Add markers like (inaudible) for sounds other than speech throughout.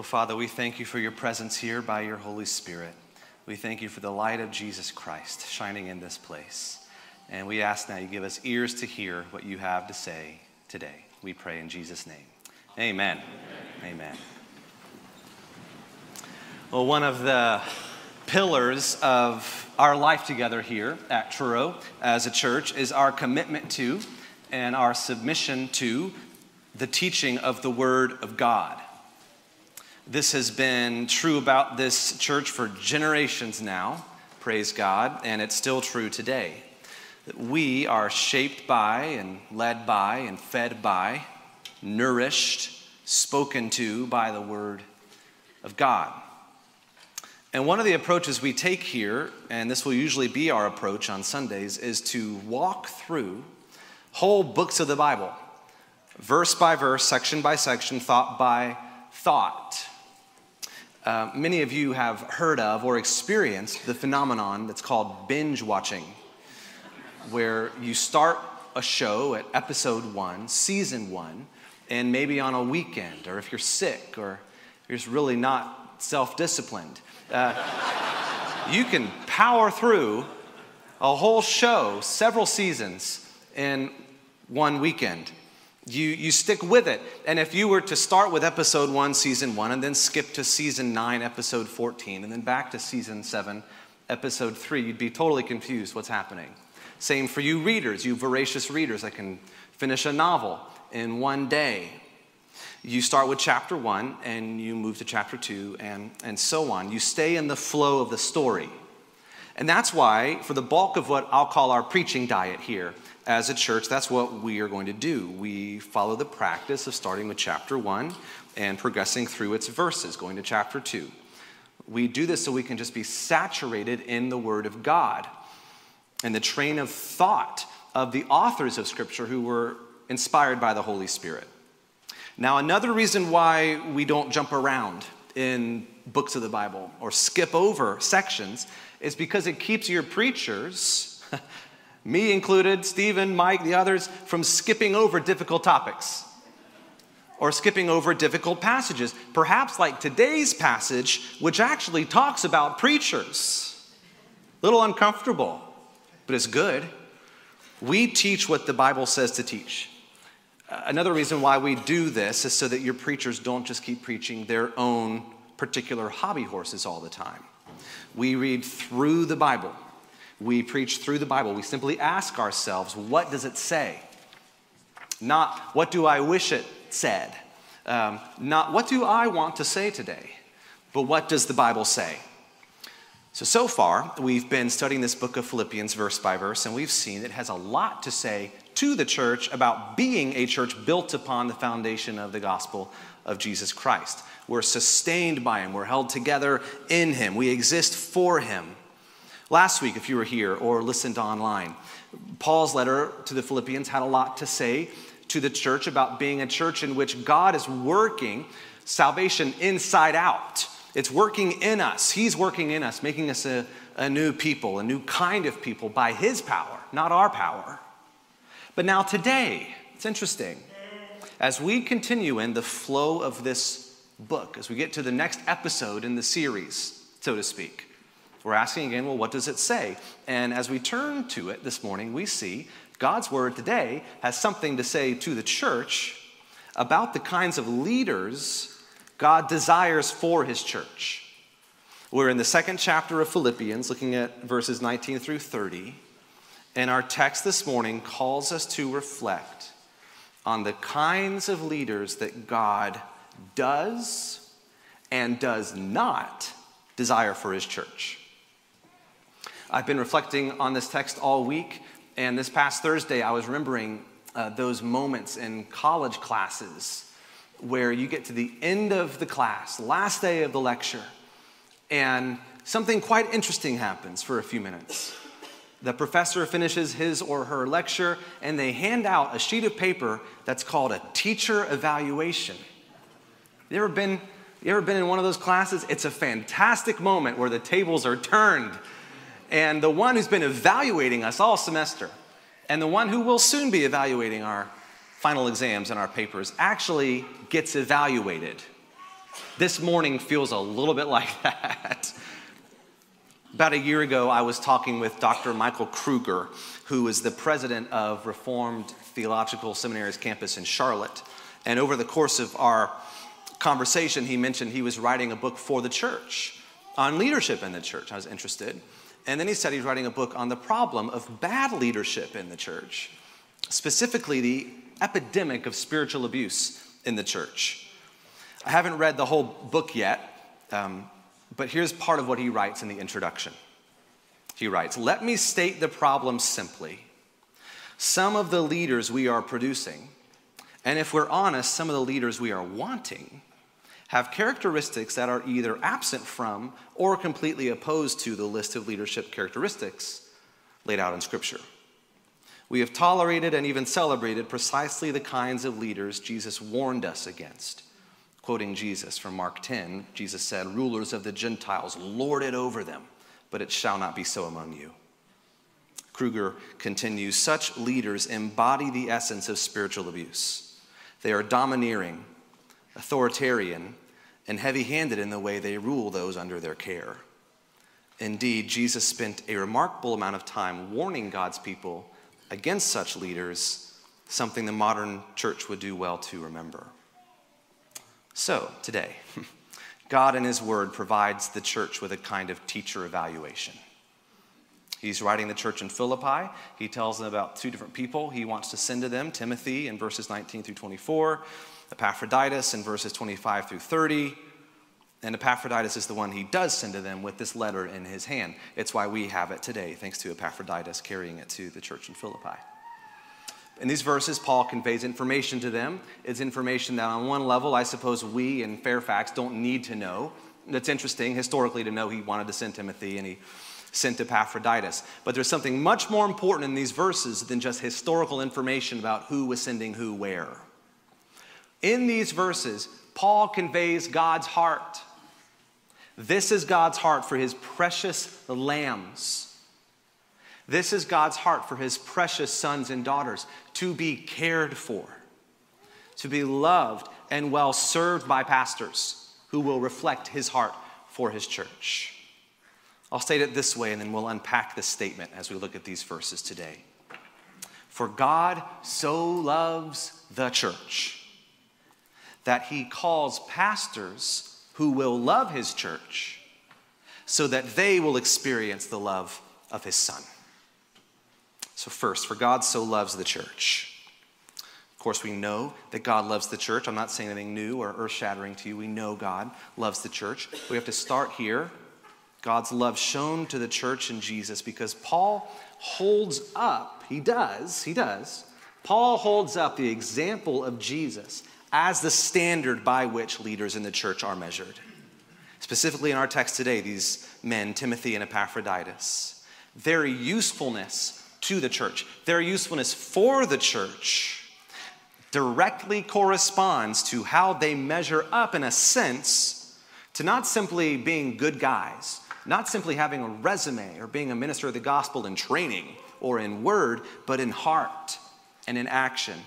Well, Father, we thank you for your presence here by your Holy Spirit. We thank you for the light of Jesus Christ shining in this place. And we ask now you give us ears to hear what you have to say today. We pray in Jesus' name. Amen. Amen. Amen. Well, one of the pillars of our life together here at Truro as a church is our commitment to and our submission to the teaching of the Word of God. This has been true about this church for generations now, praise God, and it's still true today. That we are shaped by and led by and fed by, nourished, spoken to by the Word of God. And one of the approaches we take here, and this will usually be our approach on Sundays, is to walk through whole books of the Bible, verse by verse, section by section, thought by thought. Uh, many of you have heard of or experienced the phenomenon that's called binge watching, where you start a show at episode one, season one, and maybe on a weekend, or if you're sick, or you're just really not self disciplined uh, (laughs) you can power through a whole show, several seasons, in one weekend. You, you stick with it. And if you were to start with episode one, season one, and then skip to season nine, episode 14, and then back to season seven, episode three, you'd be totally confused what's happening. Same for you readers, you voracious readers that can finish a novel in one day you start with chapter one and you move to chapter two and, and so on. You stay in the flow of the story. And that's why, for the bulk of what I'll call our preaching diet here as a church, that's what we are going to do. We follow the practice of starting with chapter one and progressing through its verses, going to chapter two. We do this so we can just be saturated in the Word of God and the train of thought of the authors of Scripture who were inspired by the Holy Spirit. Now, another reason why we don't jump around in books of the Bible or skip over sections is because it keeps your preachers, (laughs) me included, Stephen, Mike, the others, from skipping over difficult topics or skipping over difficult passages, perhaps like today's passage, which actually talks about preachers. A little uncomfortable, but it's good. We teach what the Bible says to teach. Uh, another reason why we do this is so that your preachers don't just keep preaching their own particular hobby horses all the time. We read through the Bible. We preach through the Bible. We simply ask ourselves, what does it say? Not, what do I wish it said? Um, not, what do I want to say today? But what does the Bible say? So, so far, we've been studying this book of Philippians verse by verse, and we've seen it has a lot to say to the church about being a church built upon the foundation of the gospel of Jesus Christ. We're sustained by Him, we're held together in Him, we exist for Him. Last week, if you were here or listened online, Paul's letter to the Philippians had a lot to say to the church about being a church in which God is working salvation inside out. It's working in us. He's working in us, making us a, a new people, a new kind of people by His power, not our power. But now, today, it's interesting. As we continue in the flow of this book, as we get to the next episode in the series, so to speak, we're asking again, well, what does it say? And as we turn to it this morning, we see God's word today has something to say to the church about the kinds of leaders God desires for his church. We're in the second chapter of Philippians, looking at verses 19 through 30. And our text this morning calls us to reflect on the kinds of leaders that God does and does not desire for his church. I've been reflecting on this text all week, and this past Thursday, I was remembering uh, those moments in college classes where you get to the end of the class, last day of the lecture, and something quite interesting happens for a few minutes. The professor finishes his or her lecture and they hand out a sheet of paper that's called a teacher evaluation. You ever been, you ever been in one of those classes? It's a fantastic moment where the tables are turned. And the one who's been evaluating us all semester and the one who will soon be evaluating our final exams and our papers actually gets evaluated. This morning feels a little bit like (laughs) that. About a year ago, I was talking with Dr. Michael Kruger, who is the president of Reformed Theological Seminary's campus in Charlotte. And over the course of our conversation, he mentioned he was writing a book for the church on leadership in the church. I was interested. And then he said he's writing a book on the problem of bad leadership in the church, specifically the epidemic of spiritual abuse in the church. I haven't read the whole book yet, um, but here's part of what he writes in the introduction. He writes Let me state the problem simply. Some of the leaders we are producing, and if we're honest, some of the leaders we are wanting, have characteristics that are either absent from or completely opposed to the list of leadership characteristics laid out in Scripture. We have tolerated and even celebrated precisely the kinds of leaders Jesus warned us against. Quoting Jesus from Mark 10, Jesus said, Rulers of the Gentiles, lord it over them, but it shall not be so among you. Kruger continues, such leaders embody the essence of spiritual abuse. They are domineering, authoritarian, and heavy handed in the way they rule those under their care. Indeed, Jesus spent a remarkable amount of time warning God's people against such leaders, something the modern church would do well to remember. So, today, (laughs) God in His Word provides the church with a kind of teacher evaluation. He's writing the church in Philippi. He tells them about two different people he wants to send to them Timothy in verses 19 through 24, Epaphroditus in verses 25 through 30. And Epaphroditus is the one he does send to them with this letter in his hand. It's why we have it today, thanks to Epaphroditus carrying it to the church in Philippi. In these verses, Paul conveys information to them. It's information that, on one level, I suppose we in Fairfax don't need to know. It's interesting historically to know he wanted to send Timothy and he sent Epaphroditus. But there's something much more important in these verses than just historical information about who was sending who where. In these verses, Paul conveys God's heart. This is God's heart for his precious lambs. This is God's heart for his precious sons and daughters to be cared for, to be loved and well served by pastors who will reflect his heart for his church. I'll state it this way and then we'll unpack this statement as we look at these verses today. For God so loves the church that he calls pastors who will love his church so that they will experience the love of his son. So, first, for God so loves the church. Of course, we know that God loves the church. I'm not saying anything new or earth shattering to you. We know God loves the church. We have to start here. God's love shown to the church in Jesus because Paul holds up, he does, he does. Paul holds up the example of Jesus as the standard by which leaders in the church are measured. Specifically in our text today, these men, Timothy and Epaphroditus, their usefulness to the church, their usefulness for the church, directly corresponds to how they measure up, in a sense, to not simply being good guys, not simply having a resume or being a minister of the gospel in training or in word, but in heart and in action.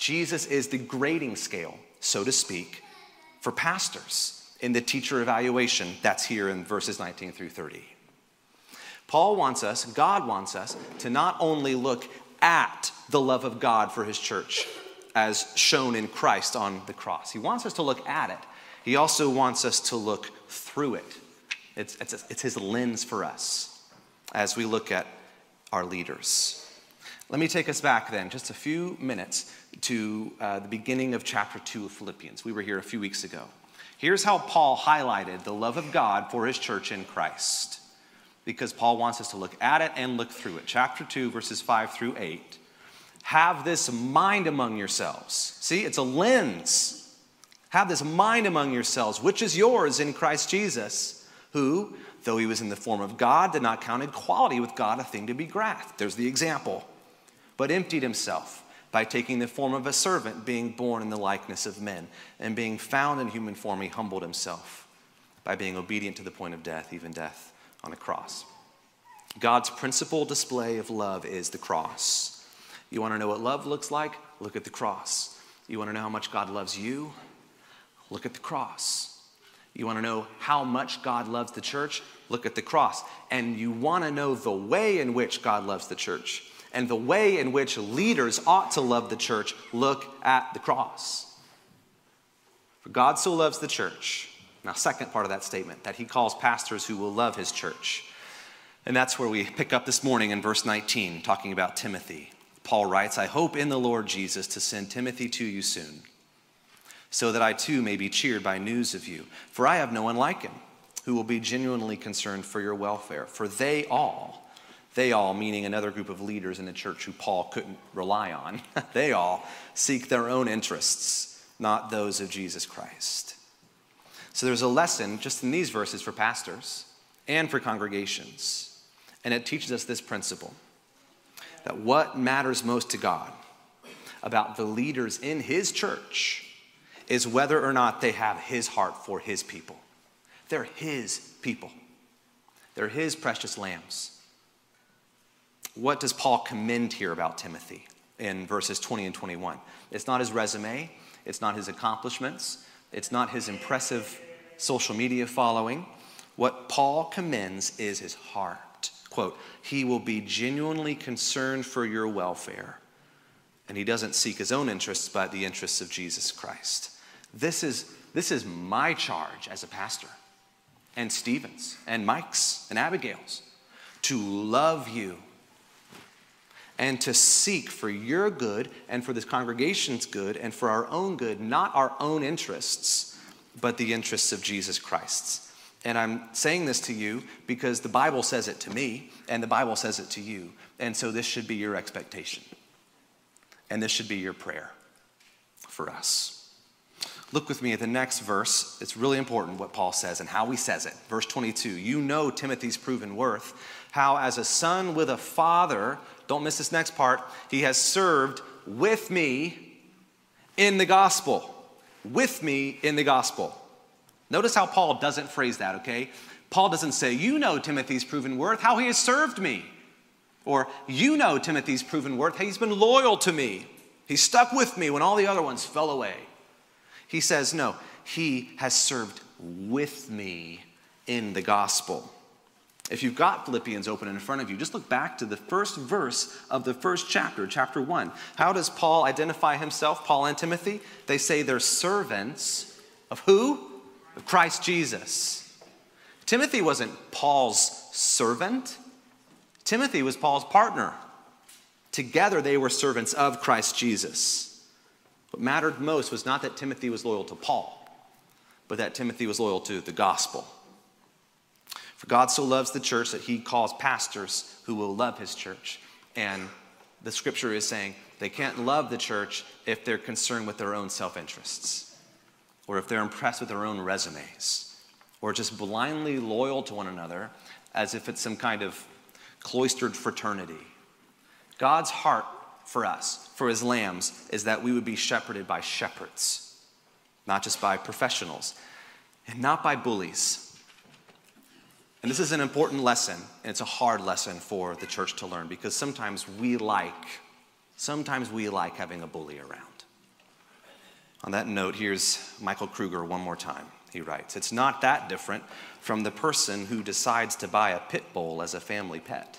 Jesus is the grading scale, so to speak, for pastors in the teacher evaluation that's here in verses 19 through 30. Paul wants us, God wants us, to not only look at the love of God for his church as shown in Christ on the cross, he wants us to look at it. He also wants us to look through it. It's, it's, it's his lens for us as we look at our leaders. Let me take us back then, just a few minutes, to uh, the beginning of chapter 2 of Philippians. We were here a few weeks ago. Here's how Paul highlighted the love of God for his church in Christ, because Paul wants us to look at it and look through it. Chapter 2, verses 5 through 8. Have this mind among yourselves. See, it's a lens. Have this mind among yourselves, which is yours in Christ Jesus, who, though he was in the form of God, did not count equality with God a thing to be grasped. There's the example but emptied himself by taking the form of a servant, being born in the likeness of men. And being found in human form, he humbled himself by being obedient to the point of death, even death on a cross. God's principal display of love is the cross. You want to know what love looks like? Look at the cross. You want to know how much God loves you? Look at the cross. You want to know how much God loves the church? Look at the cross. And you want to know the way in which God loves the church and the way in which leaders ought to love the church? Look at the cross. For God so loves the church. Now, second part of that statement, that he calls pastors who will love his church. And that's where we pick up this morning in verse 19, talking about Timothy. Paul writes, I hope in the Lord Jesus to send Timothy to you soon, so that I too may be cheered by news of you. For I have no one like him who will be genuinely concerned for your welfare. For they all, they all, meaning another group of leaders in the church who Paul couldn't rely on, (laughs) they all seek their own interests, not those of Jesus Christ. So there's a lesson just in these verses for pastors and for congregations. And it teaches us this principle that what matters most to God about the leaders in His church is whether or not they have His heart for His people. They're His people, they're His precious lambs. What does Paul commend here about Timothy in verses 20 and 21? It's not his resume, it's not his accomplishments, it's not his impressive social media following. What Paul commends is his heart. Quote, he will be genuinely concerned for your welfare. And he doesn't seek his own interests, but the interests of Jesus Christ. This is, this is my charge as a pastor, and Stephen's, and Mike's, and Abigail's to love you and to seek for your good and for this congregation's good and for our own good, not our own interests, but the interests of Jesus Christ's. And I'm saying this to you because the Bible says it to me, and the Bible says it to you. And so this should be your expectation. And this should be your prayer for us. Look with me at the next verse. It's really important what Paul says and how he says it. Verse 22 You know Timothy's proven worth, how as a son with a father, don't miss this next part, he has served with me in the gospel. With me in the gospel. Notice how Paul doesn't phrase that, okay? Paul doesn't say, You know Timothy's proven worth, how he has served me. Or, You know Timothy's proven worth, he's been loyal to me. He stuck with me when all the other ones fell away. He says, No, he has served with me in the gospel. If you've got Philippians open in front of you, just look back to the first verse of the first chapter, chapter 1. How does Paul identify himself, Paul and Timothy? They say they're servants of who? of Christ Jesus. Timothy wasn't Paul's servant, Timothy was Paul's partner. Together, they were servants of Christ Jesus. What mattered most was not that Timothy was loyal to Paul, but that Timothy was loyal to the gospel. For God so loves the church that he calls pastors who will love his church. And the scripture is saying they can't love the church if they're concerned with their own self interests or if they're impressed with their own resumes, or just blindly loyal to one another as if it's some kind of cloistered fraternity. God's heart for us, for his lambs, is that we would be shepherded by shepherds, not just by professionals, and not by bullies. And this is an important lesson, and it's a hard lesson for the church to learn because sometimes we like, sometimes we like having a bully around. On that note, here's Michael Kruger one more time. He writes It's not that different from the person who decides to buy a pit bull as a family pet.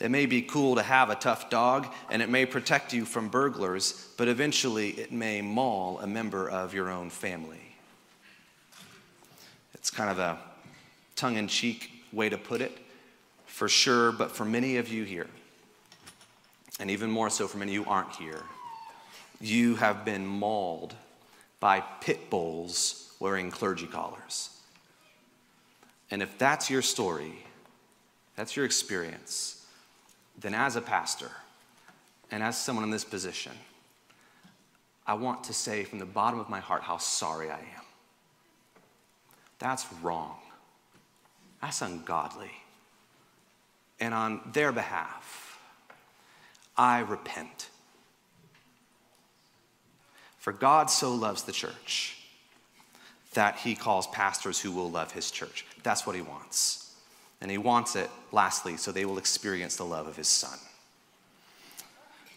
It may be cool to have a tough dog, and it may protect you from burglars, but eventually it may maul a member of your own family. It's kind of a tongue in cheek way to put it, for sure, but for many of you here, and even more so for many of who aren't here, you have been mauled by pit bulls wearing clergy collars. And if that's your story, that's your experience, then as a pastor and as someone in this position, I want to say from the bottom of my heart how sorry I am. That's wrong. That's ungodly. And on their behalf, I repent. For God so loves the church that he calls pastors who will love his church. That's what he wants. And he wants it, lastly, so they will experience the love of his son.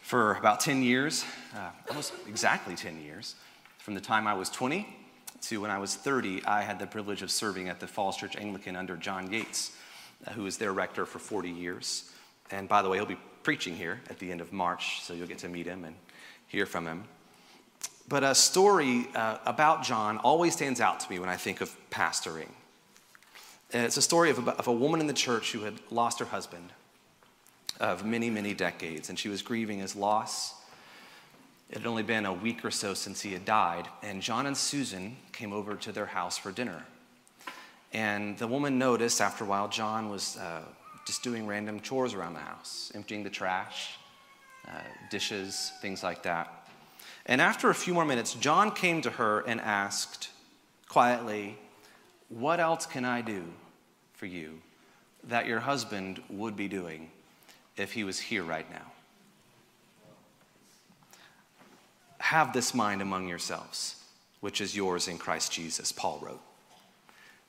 For about 10 years, uh, almost exactly 10 years, from the time I was 20 to when I was 30, I had the privilege of serving at the Falls Church Anglican under John Yates, uh, who was their rector for 40 years. And by the way, he'll be preaching here at the end of March, so you'll get to meet him and hear from him. But a story uh, about John always stands out to me when I think of pastoring. And It's a story of a, of a woman in the church who had lost her husband of many, many decades, and she was grieving his loss. It had only been a week or so since he had died, and John and Susan came over to their house for dinner. And the woman noticed after a while John was uh, just doing random chores around the house, emptying the trash, uh, dishes, things like that. And after a few more minutes, John came to her and asked quietly, What else can I do for you that your husband would be doing if he was here right now? Have this mind among yourselves, which is yours in Christ Jesus, Paul wrote.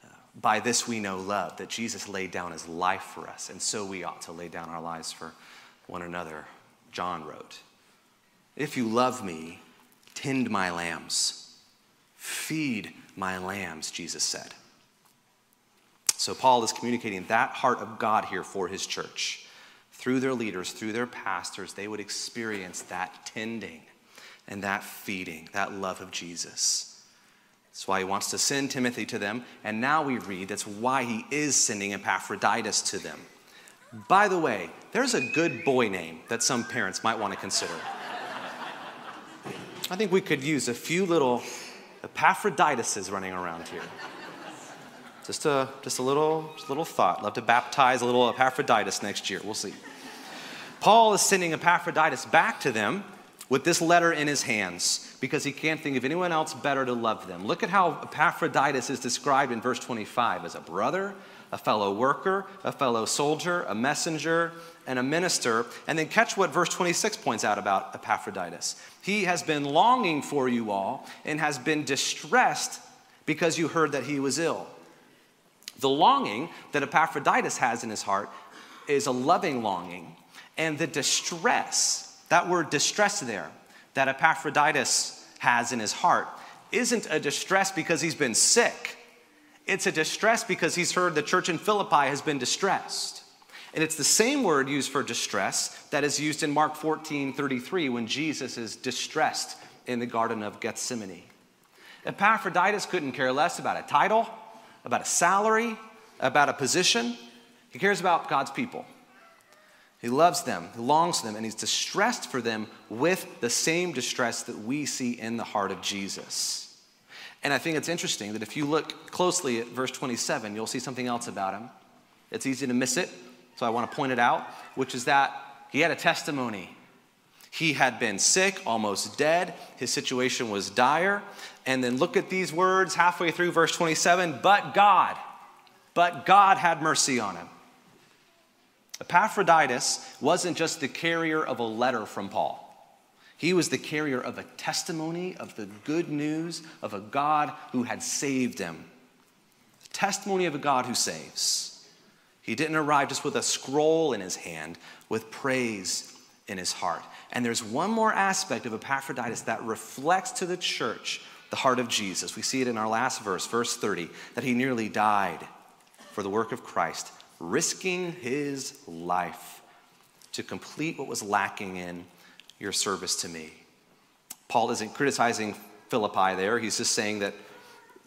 Uh, by this we know love, that Jesus laid down his life for us, and so we ought to lay down our lives for one another, John wrote. If you love me, tend my lambs, feed my lambs, Jesus said. So, Paul is communicating that heart of God here for his church. Through their leaders, through their pastors, they would experience that tending and that feeding, that love of Jesus. That's why he wants to send Timothy to them. And now we read that's why he is sending Epaphroditus to them. By the way, there's a good boy name that some parents might want to consider. I think we could use a few little Epaphrodituses running around here. Just a, just a little, just a little thought. Love to baptize a little Epaphroditus next year. We'll see. Paul is sending Epaphroditus back to them with this letter in his hands because he can't think of anyone else better to love them. Look at how Epaphroditus is described in verse 25 as a brother, a fellow worker, a fellow soldier, a messenger, and a minister. And then catch what verse 26 points out about Epaphroditus. He has been longing for you all and has been distressed because you heard that he was ill. The longing that Epaphroditus has in his heart is a loving longing, and the distress that word distress there that Epaphroditus has in his heart isn't a distress because he's been sick. It's a distress because he's heard the church in Philippi has been distressed. And it's the same word used for distress that is used in Mark 14 33 when Jesus is distressed in the Garden of Gethsemane. Epaphroditus couldn't care less about a title, about a salary, about a position. He cares about God's people. He loves them, he longs for them, and he's distressed for them with the same distress that we see in the heart of Jesus. And I think it's interesting that if you look closely at verse 27, you'll see something else about him. It's easy to miss it, so I want to point it out, which is that he had a testimony. He had been sick, almost dead. His situation was dire. And then look at these words halfway through verse 27 but God, but God had mercy on him. Epaphroditus wasn't just the carrier of a letter from Paul. He was the carrier of a testimony of the good news of a God who had saved him. The testimony of a God who saves. He didn't arrive just with a scroll in his hand, with praise in his heart. And there's one more aspect of Epaphroditus that reflects to the church the heart of Jesus. We see it in our last verse, verse 30, that he nearly died for the work of Christ risking his life to complete what was lacking in your service to me. Paul isn't criticizing Philippi there, he's just saying that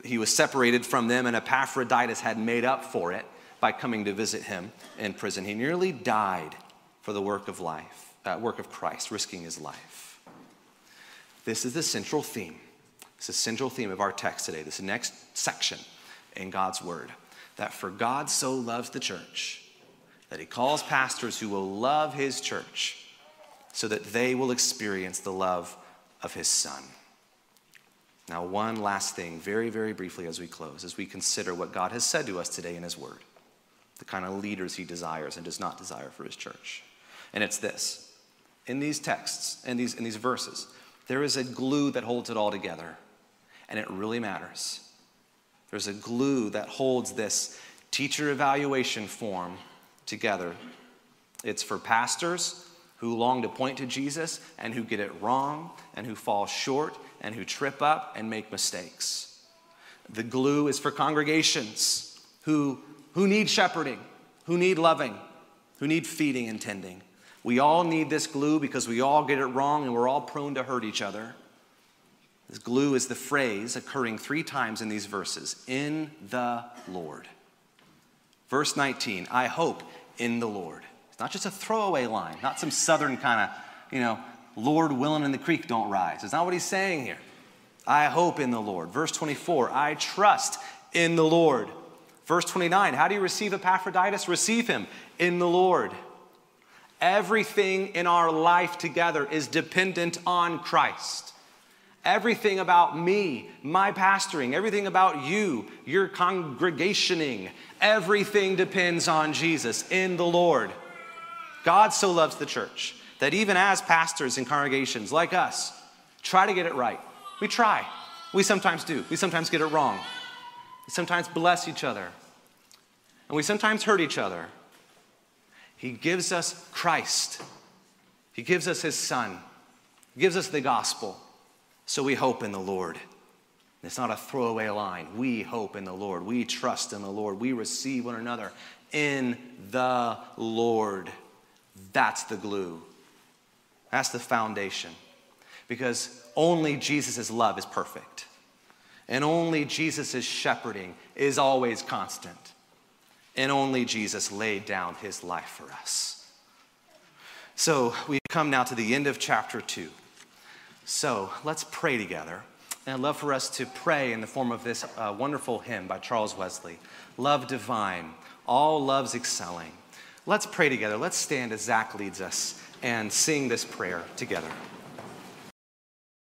he was separated from them, and Epaphroditus had made up for it by coming to visit him in prison. He nearly died for the work of life, uh, work of Christ, risking his life. This is the central theme. It's the central theme of our text today, this next section in God's Word that for God so loves the church that he calls pastors who will love his church so that they will experience the love of his son. Now, one last thing, very, very briefly as we close, as we consider what God has said to us today in his word, the kind of leaders he desires and does not desire for his church. And it's this in these texts, in these, in these verses, there is a glue that holds it all together, and it really matters. There's a glue that holds this teacher evaluation form together. It's for pastors who long to point to Jesus and who get it wrong and who fall short and who trip up and make mistakes. The glue is for congregations who, who need shepherding, who need loving, who need feeding and tending. We all need this glue because we all get it wrong and we're all prone to hurt each other. This glue is the phrase occurring three times in these verses in the Lord. Verse 19, I hope in the Lord. It's not just a throwaway line, not some southern kind of, you know, Lord willing and the creek don't rise. It's not what he's saying here. I hope in the Lord. Verse 24, I trust in the Lord. Verse 29, how do you receive Epaphroditus? Receive him in the Lord. Everything in our life together is dependent on Christ. Everything about me, my pastoring, everything about you, your congregationing, everything depends on Jesus in the Lord. God so loves the church that even as pastors in congregations like us, try to get it right. We try. We sometimes do. We sometimes get it wrong. We sometimes bless each other. And we sometimes hurt each other. He gives us Christ. He gives us His Son. He gives us the gospel. So we hope in the Lord. It's not a throwaway line. We hope in the Lord. We trust in the Lord. We receive one another in the Lord. That's the glue. That's the foundation. Because only Jesus' love is perfect. And only Jesus' shepherding is always constant. And only Jesus laid down his life for us. So we come now to the end of chapter 2. So let's pray together. And I'd love for us to pray in the form of this uh, wonderful hymn by Charles Wesley Love Divine, All Loves Excelling. Let's pray together. Let's stand as Zach leads us and sing this prayer together.